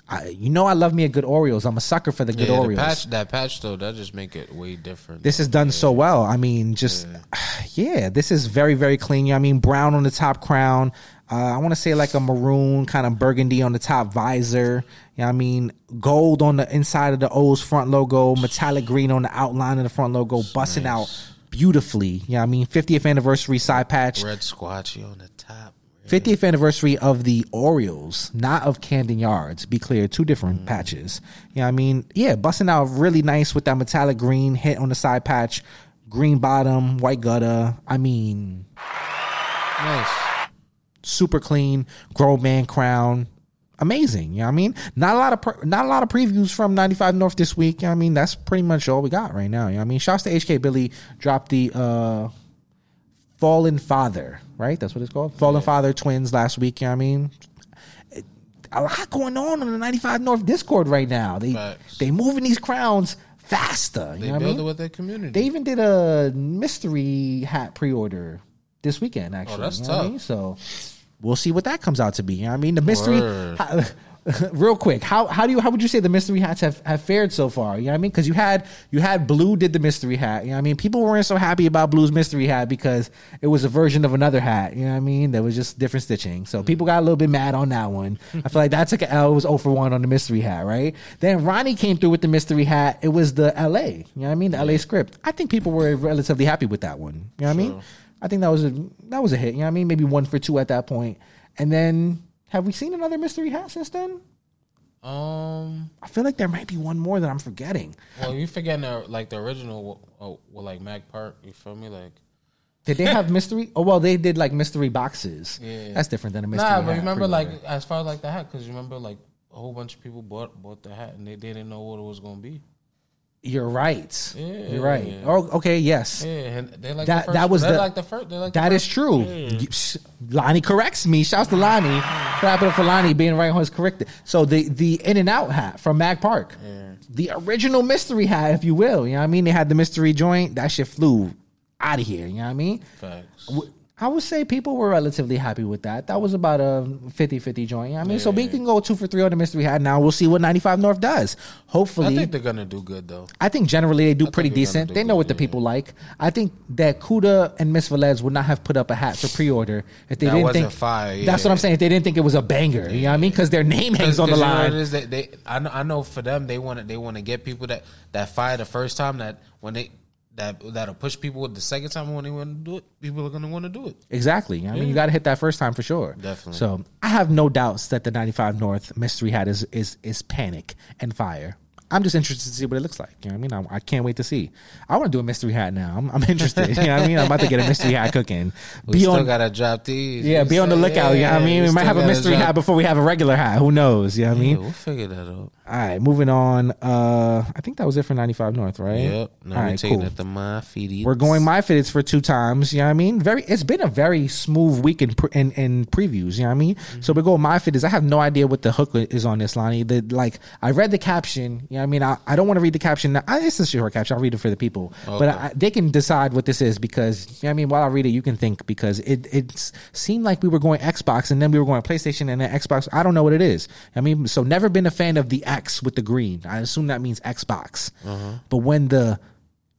I, you know I love me a good Oreos. I'm a sucker for the good Yeah, Oreos. the patch, that patch though, that just make it way different. This is done so well. I mean, just yeah. this is very very clean. You I mean, brown on the top crown. Uh, I want to say like a maroon kind of burgundy on the top visor. You know I mean, gold on the inside of the O's front logo, metallic green on the outline of the front logo, busting out beautifully. You know I mean, 50th anniversary side patch. red squatchy on the top. 50th anniversary of the Orioles, not of Camden Yards. Be clear, two different patches. You know what I mean? Yeah, busting out really nice with that metallic green hit on the side patch, green bottom, white gutter. I mean, Nice. super clean, grown man crown. Amazing, you know what I mean? Not a lot of pre- not a lot of previews from 95 North this week. You know I mean, that's pretty much all we got right now. You know what I mean? Shouts to HK Billy dropped the uh Fallen Father, right? That's what it's called. Fallen Father twins last week, you know what I mean? A lot going on on the 95 North Discord right now. They Facts. they moving these crowns faster. You They know what I build mean? it with their community. They even did a mystery hat pre-order this weekend. Actually, Oh, that's you know what I tough. mean? So we'll see what that comes out to be. You know what I mean, the mystery. Real quick, how how do you how would you say the mystery hats have, have fared so far? You know what I mean? Because you had you had Blue did the mystery hat. You know what I mean? People weren't so happy about Blue's mystery hat because it was a version of another hat. You know what I mean? That was just different stitching. So mm-hmm. people got a little bit mad on that one. I feel like that took an L. It was 0 for 1 on the mystery hat, right? Then Ronnie came through with the mystery hat. It was the LA. You know what I mean? The LA script. I think people were relatively happy with that one. You know what I mean? I think that was a that was a hit. You know what I mean? Maybe one for two at that point. And then have we seen another mystery hat since then? um, I feel like there might be one more that I'm forgetting. well, you forgetting the, like the original, uh, well, like Mag Park. You feel me? Like, Did they have mystery? Oh well, they did like mystery boxes. Yeah. That's different than a mystery. nah, but hat remember, like as far as like the hat, because you remember, like a whole bunch of people bought bought the hat and they, they didn't know what it was gonna be. You're right. Yeah. You're right. Oh, okay. Yes. Yeah, and they like That- the first, that was they the- like the first. Like That the is true. Yeah. Lani corrects me. Shouts to Lani. Clap it up for Lani being right on his corrected. So the the In and Out hat from Mag Park, the original mystery hat, if you will. You know what I mean? They had the mystery joint. That shit flew out of here. You know what I mean? Facts. I would say people were relatively happy with that. That was about a 50-50 joint. You know what I mean, so we can go two for three on the mystery hat. Now we'll see what 95 North does. Hopefully. I think they're gonna do good though. I think generally they do pretty decent. do They know good, what the yeah. people like. I think that Kuda and Miss Velez would not have put up a hat for pre-order if they That didn't think fire, That's what. I'm saying. If they didn't think it was a banger, you know what I mean? Because their name hangs on the Cause you know what line. it is? They, they, I know, I know for them, they want to, they want to get people that that fire the first time. That when they that that'll push people with the second time when they want to do it. People are gonna want to do it. Exactly. I mean, you got to hit that first time for sure. Definitely. So I have no doubts that the 95 North mystery hat is is is panic and fire. I'm just interested to see what it looks like. You know what I mean? I, I can't wait to see. I want to do a mystery hat now. I'm, I'm interested. you know what I mean? I'm about to get a mystery hat cooking. We Be still on, gotta drop these. yeah, be on the lookout. you know what I mean? We, might have a mystery drop- hat before we have a regular hat. Who knows? You know what I Yeah, mean? we'll figure that out. All right, moving on. Uh, I think that was it for 95 North, right? Yep. Now All we're taking cool. it to my feet. We're going my fitteds for two times. You know what I mean? Very. It's been a very smooth week in pre- in, in previews. You know what I mean? So we go my fitteds. I have no idea what the hook is on this, Lani. The like I read the caption. You know what I mean? I, I don't want to read the caption. Now. I, it's a short caption. I'll read it for the people, but I, they can decide what this is because you know what I mean. While I read it, you can think because it it seemed like we were going Xbox and then we were going PlayStation and then Xbox. I don't know what it is. I mean, so never been a fan of the X with the green. I assume that means Xbox. But when the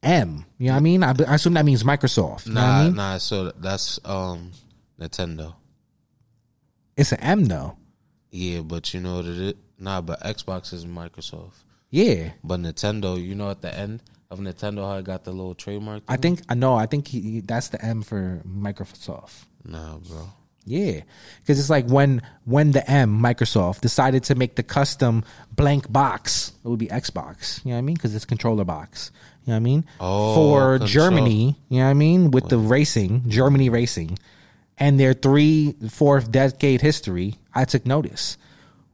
M, you know what I mean? I, I assume that means Microsoft. You Nah, I mean? nah. So that's um Nintendo. It's an M though. Yeah, but you know what it is? Nah, but Xbox is Microsoft. Yeah. But Nintendo, you know, at the end of Nintendo, how it got the little trademark. I think I know. I think he, that's the M for Microsoft. Nah, bro. Yeah, because it's like when when the M Microsoft decided to make the custom blank box, it would be Xbox. You know what I mean? Because it's controller box. You know what I mean? Oh, For Germany, you know what I mean? With the racing, Germany racing, and their three fourth decade history, I took notice.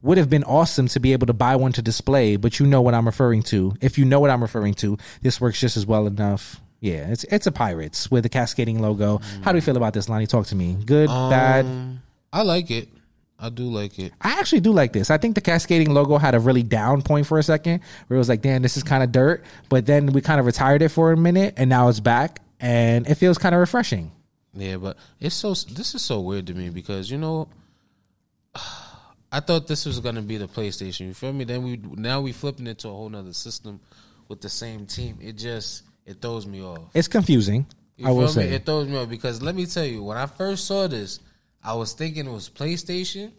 Would have been awesome to be able to buy one to display, but you know what I'm referring to. If you know what I'm referring to, this works just as well enough. Yeah, it's it's a Pirates with a cascading logo. How do you feel about this, Lani? Talk to me. Good, bad? Um, I like it. I do like it. I actually do like this. I think the cascading logo had a really down point for a second where it was like, damn, this is kind of dirt. But then we kind of retired it for a minute and now it's back and it feels kind of refreshing. Yeah, but it's so this is so weird to me because you know I thought this was gonna be the PlayStation. You feel me? Then we now we flipping it to a whole nother system with the same team. It just it throws me off. It's confusing. You I will me? say. It throws me off because let me tell you, when I first saw this, I was thinking it was PlayStation,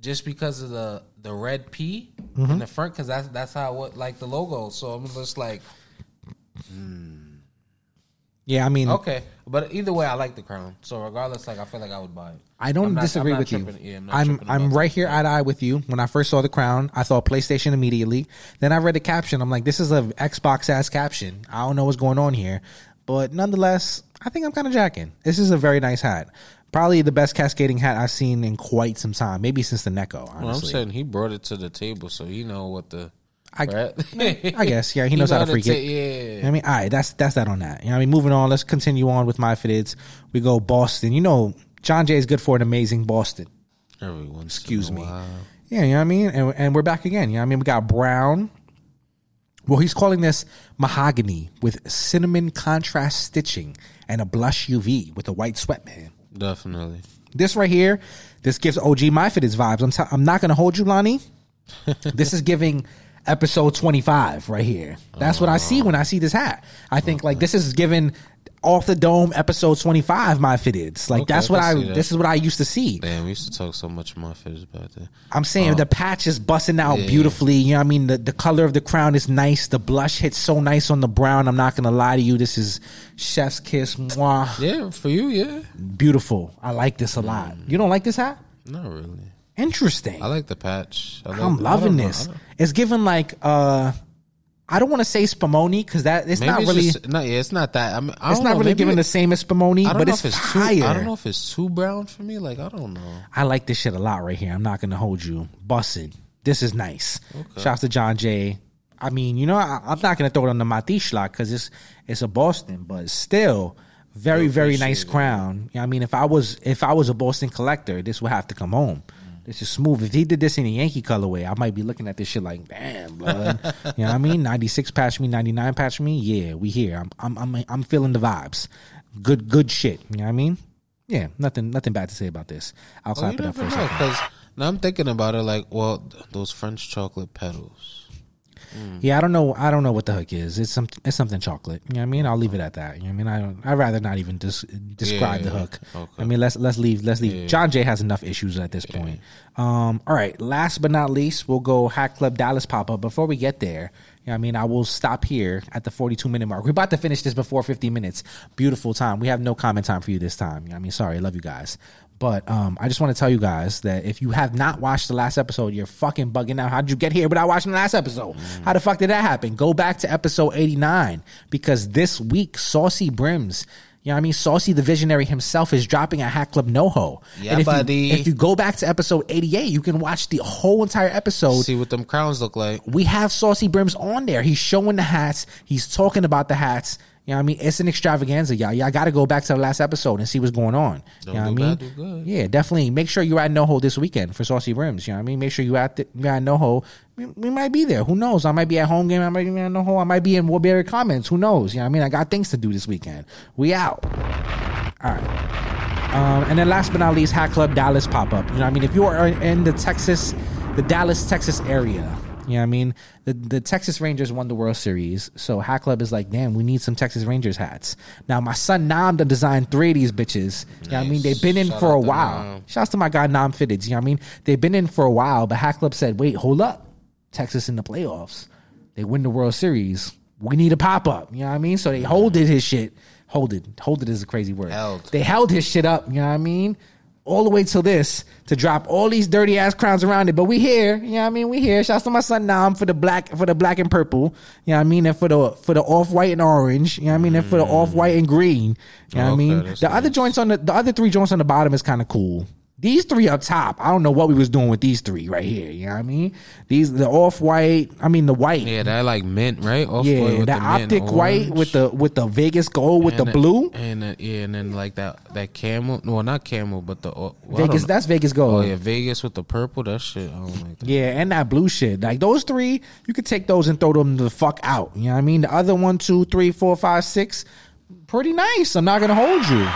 just because of the the red P Mm-hmm. in the front, because that's that's how what like the logo. So I'm just like, yeah, I mean, okay, but either way, I like the crown. So regardless, like I feel like I would buy it. I don't not- disagree with tripping- you. yeah, I'm not I'm I'm right here eye to eye with you. When I first saw the crown, I saw PlayStation immediately. Then I read the caption. I'm like, this is a Xbox ass caption. I don't know what's going on here, but nonetheless, I think I'm kind of jacking. This is a very nice hat. Probably the best cascading hat I've seen in quite some time. Maybe since the Neko. Well, I'm saying he brought it to the table, so he know what the. I, right? I guess yeah, he knows how to freak it. Yeah, I mean, all right, that's that's that on that. You know, what I mean, moving on. Let's continue on with my fitteds. We go Boston. You know, John Jay is good for an amazing Boston. every once. Excuse me. Yeah, you know what I mean? And, and we're back again. You know what I mean? We got brown. Well, he's calling this mahogany with cinnamon contrast stitching and a blush UV with a white sweatband. Definitely. This right here, this gives OG My Fitteds vibes. I'm, t- I'm not going to hold you, Lani. this is giving episode 25 right here. That's what I see when I see this hat. I think like this is giving off the dome episode 25 My Fitteds. Like Okay, that's I what can I, see that. this is what I used to see. Damn, we used to talk so much about back then. I'm saying uh, the patch is busting out beautifully. You know what I mean? The, the color of the crown is nice. The blush hits so nice on the brown. I'm not going to lie to you. This is chef's kiss. Mwah. Yeah, for you, yeah. Beautiful. I like this a lot. Mm. You don't like this hat? Not really. Interesting. I like the patch. I I'm I loving this. It's given like uh I don't want to say Spumoni because that it's Maybe not it's really just, no, yeah, it's not that. I mean, I it's don't not know, really maybe giving it- the same as Spumoni, I don't but know it's if it's fire. too. I don't know if it's too brown for me. Like I don't know. I like this shit a lot right here. I'm not gonna hold you. Busted. This is nice. Shouts to John Jay. I mean, you know, I, I'm not gonna throw it on the Matish lot because it's it's a Boston, but still very very nice crown. You know what I mean, if I was if I was a Boston collector, this would have to come home. This is smooth. If he did this in a Yankee colorway, I might be looking at this shit like, damn, blood. you know what I mean? 96 patch me, 99 patch me. Yeah, we here. I'm I'm I'm I'm feeling the vibes. Good good shit. You know what I mean? Yeah, nothing nothing bad to say about this. I'll clap it up for a second. because now I'm thinking about it. Like, well, th- those French chocolate petals. Yeah, I don't know. I don't know what the hook is. It's some. It's something chocolate. You know what I mean? I'll leave it at that. You know what I mean? I don't. I'd rather not even dis- describe the hook. okay. I mean, let's let's leave. Let's leave. John Jay has enough issues at this point. Um. All right. Last but not least, we'll go Hat Club Dallas pop up. Before we get there, you know what I mean? I will stop here at the 42 minute mark. We're about to finish this before 50 minutes. Beautiful time. We have no comment time for you this time. You know what I mean? Sorry. I love you guys. But um, I just want to tell you guys that if you have not watched the last episode, you're fucking bugging out. How did you get here without watching the last episode? How the fuck did that happen? Go back to episode 89 because this week, Saucy Brims, you know what I mean? Saucy the Visionary himself is dropping a Hat Club NoHo. Yeah, and if buddy. You, if you go back to episode 88, you can watch the whole entire episode See what them crowns look like. we have Saucy Brims on there. He's showing the hats. He's talking about the hats. You know what I mean? It's an extravaganza, y'all. Y'all got to go back to the last episode and see what's going on. Don't you know what I mean? Yeah, definitely. Make sure you're at NoHo this weekend for Saucy Brims. You know what I mean? Make sure you at the, you're at NoHo. We, we might be there. Who knows? I might be at home game. I might be at NoHo. I might be in Warberry Comments. Who knows? You know what I mean? I got things to do this weekend. We out. All right. Um, and then last but not least, Hat Club Dallas pop up. You know what I mean? If you are in the Texas, the Dallas, Texas area, you know what I mean? The the Texas Rangers won the World Series. So Hat Club is like, damn, we need some Texas Rangers hats. Now my son Nam done designed three of these bitches. You know what I mean? They've been in Shout for a while. Nam. Shouts to my guy Nam Fitteds. You know what I mean? They've been in for a while, but Hat Club said, wait, hold up. Texas in the playoffs. They win the World Series. We need a pop up. You know what I mean? So they holded his shit. Hold it. Hold it is a crazy word. Held. They held his shit up. You know what I mean? All the way till this to drop all these dirty ass crowns around it. But we here. You know what I mean? We here. Shouts to my son Nam for the black for the black and purple. You know what I mean? And for the for the off white and orange. You know what I mean? And for the off white and green. You know what I mean? The other joints on the the other three joints on the bottom is kind of cool. These three up top, I don't know what we was doing with these three right here. You know what I mean? These the off white, I mean the white. Yeah, that like mint, right? Off Yeah, with the mint optic white with the with the Vegas gold with And the blue. and uh, yeah, and then like that that camel. No, not camel, but the oh, well, Vegas, that's Vegas gold. Oh yeah, Vegas with the purple. That shit. Like that. Yeah, and that blue shit. Like those three, you could take those and throw them the fuck out. You know what I mean? The other one, two, three, four, five, six, pretty nice. I'm not gonna hold you.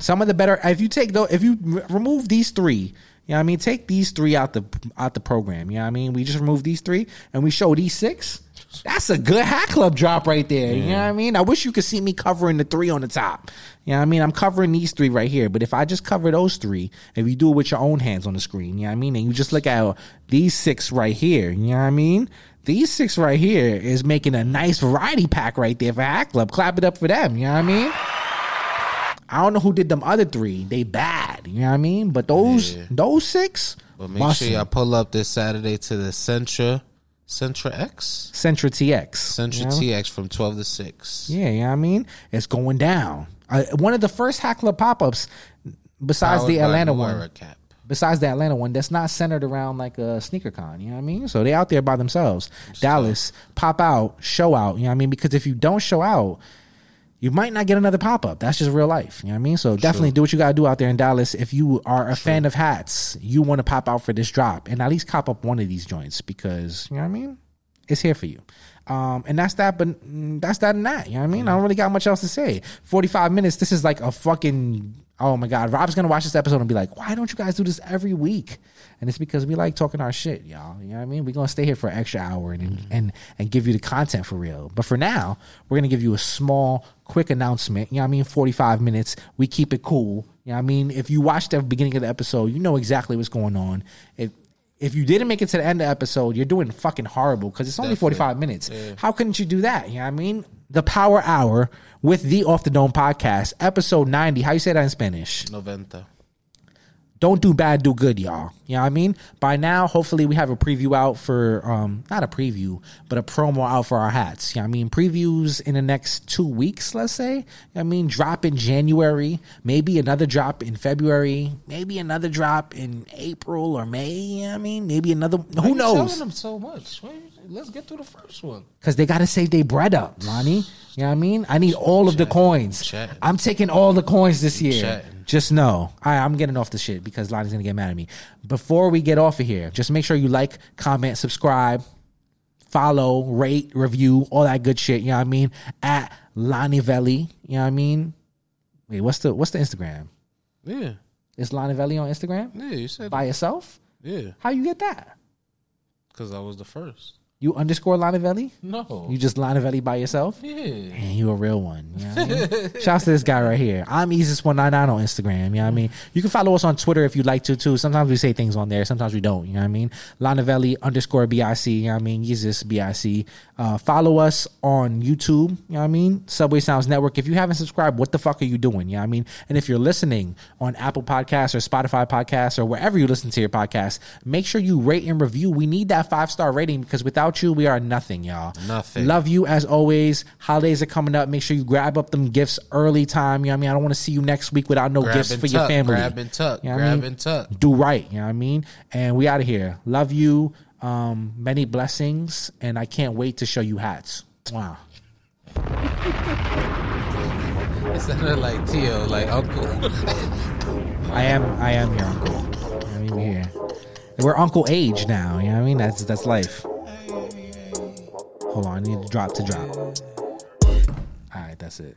Some of the better if you take though if you r- remove these three, you know what I mean, take these three out the out the program. You know what I mean? We just remove these three and we show these six. That's a good hat club drop right there. You know what I mean? I wish you could see me covering the three on the top. You know what I mean? I'm covering these three right here. But if I just cover those three, if you do it with your own hands on the screen, you know what I mean? And you just look at these six right here, you know what I mean? These six right here is making a nice variety pack right there for Hat Club. Clap it up for them, you know what I mean? I don't know who did them other three. They bad, you know what I mean? But those Yeah. those six, But make sure y'all pull up this Saturday to the Centra Centra X Centra TX. Centra you know? TX from twelve to six. Yeah, you know what I mean? It's going down. Uh, one of the first Hat Club pop ups, besides Powered the Atlanta one, Cap. besides the Atlanta one, that's not centered around like a sneaker con. You know what I mean? So they out there by themselves. Dallas, pop out, show out. You know what I mean? Because if you don't show out, you might not get another pop up. That's just real life. You know what I mean? So definitely do what you gotta do out there in Dallas. If you are a fan of hats, you want to pop out for this drop and at least cop up one of these joints because you know what I mean? It's here for you. Um, and that's that, but mm, that's that and that. You know what I mean? I don't really got much else to say. 45 minutes. This is like a fucking, oh my God. Rob's going to watch this episode and be like, why don't you guys do this every week? And it's because we like talking our shit, y'all. You know what I mean? We're going to stay here for an extra hour and, mm-hmm. and, and give you the content for real. But for now, we're going to give you a small, quick announcement. You know what I mean? 45 minutes. We keep it cool. You know what I mean? If you watched the beginning of the episode, you know exactly what's going on. If, if you didn't make it to the end of the episode, you're doing fucking horrible because it's only Definitely. 45 minutes. How couldn't you do that? You know what I mean? The Power Hour with the Off the Dome podcast, episode 90. How you say that in Spanish? Noventa. Don't do bad, do good, y'all. You know what I mean? By now, hopefully, we have a preview out for, um, not a preview, but a promo out for our hats. You know what I mean? Previews in the next two weeks, let's say. You know I mean? Drop in January, maybe another drop in February, maybe another drop in April or May. You know what I mean? Maybe another, Why who telling knows? them so much? Let's get through the first one. Because they got to save their bread up, Lani. You know what I mean? I need all of the coins. I'm taking all the coins this year. Just know. Right, I'm getting off the shit because Lani's to get mad at me. Before we get off of here, just make sure you like, comment, subscribe, follow, rate, review, all that good shit. You know what I mean? At Lonnie Velli. You know what I mean? Wait, what's the what's the Instagram? Yeah, Is Lonnie Velli on Instagram? yeah. You said By yourself? yeah, How you get that? because I was the first. You underscore Lonnie Velli? No. You just Lonnie Velli by yourself? yeah. Man, you a real one. You know I mean? Shouts to this guy right here. I'm Easus199 on Instagram. You know what I mean? You can follow us on Twitter if you'd like to too. Sometimes we say things on there, sometimes we don't. You know what I mean? Lanavelli underscore BIC. You know what I mean? Yeezus BIC. Uh, follow us on YouTube. You know what I mean? Subway Sounds Network. If you haven't subscribed, what the fuck are you doing? You know what I mean? And if you're listening on Apple Podcasts or Spotify Podcasts or wherever you listen to your podcast, make sure you rate and review. We need that five star rating because without you, we are nothing, y'all. Nothing. Love you as always. Holidays are coming up. Make sure you grab up them gifts early time. You know what I mean? I don't want to see you next week without no Grab gifts for your family. Grab and tuck. You know what I grab mean? and tuck. Do right. You know what I mean? And we out of here. Love you. Um, many blessings. And I can't wait to show you hats. Wow. It sounded like Tio, like Uncle. I am I am your uncle. You know what I mean? We're. We're uncle age now. You know what I mean? That's that's life. Hold on, I need to drop to drop. All right, that's it.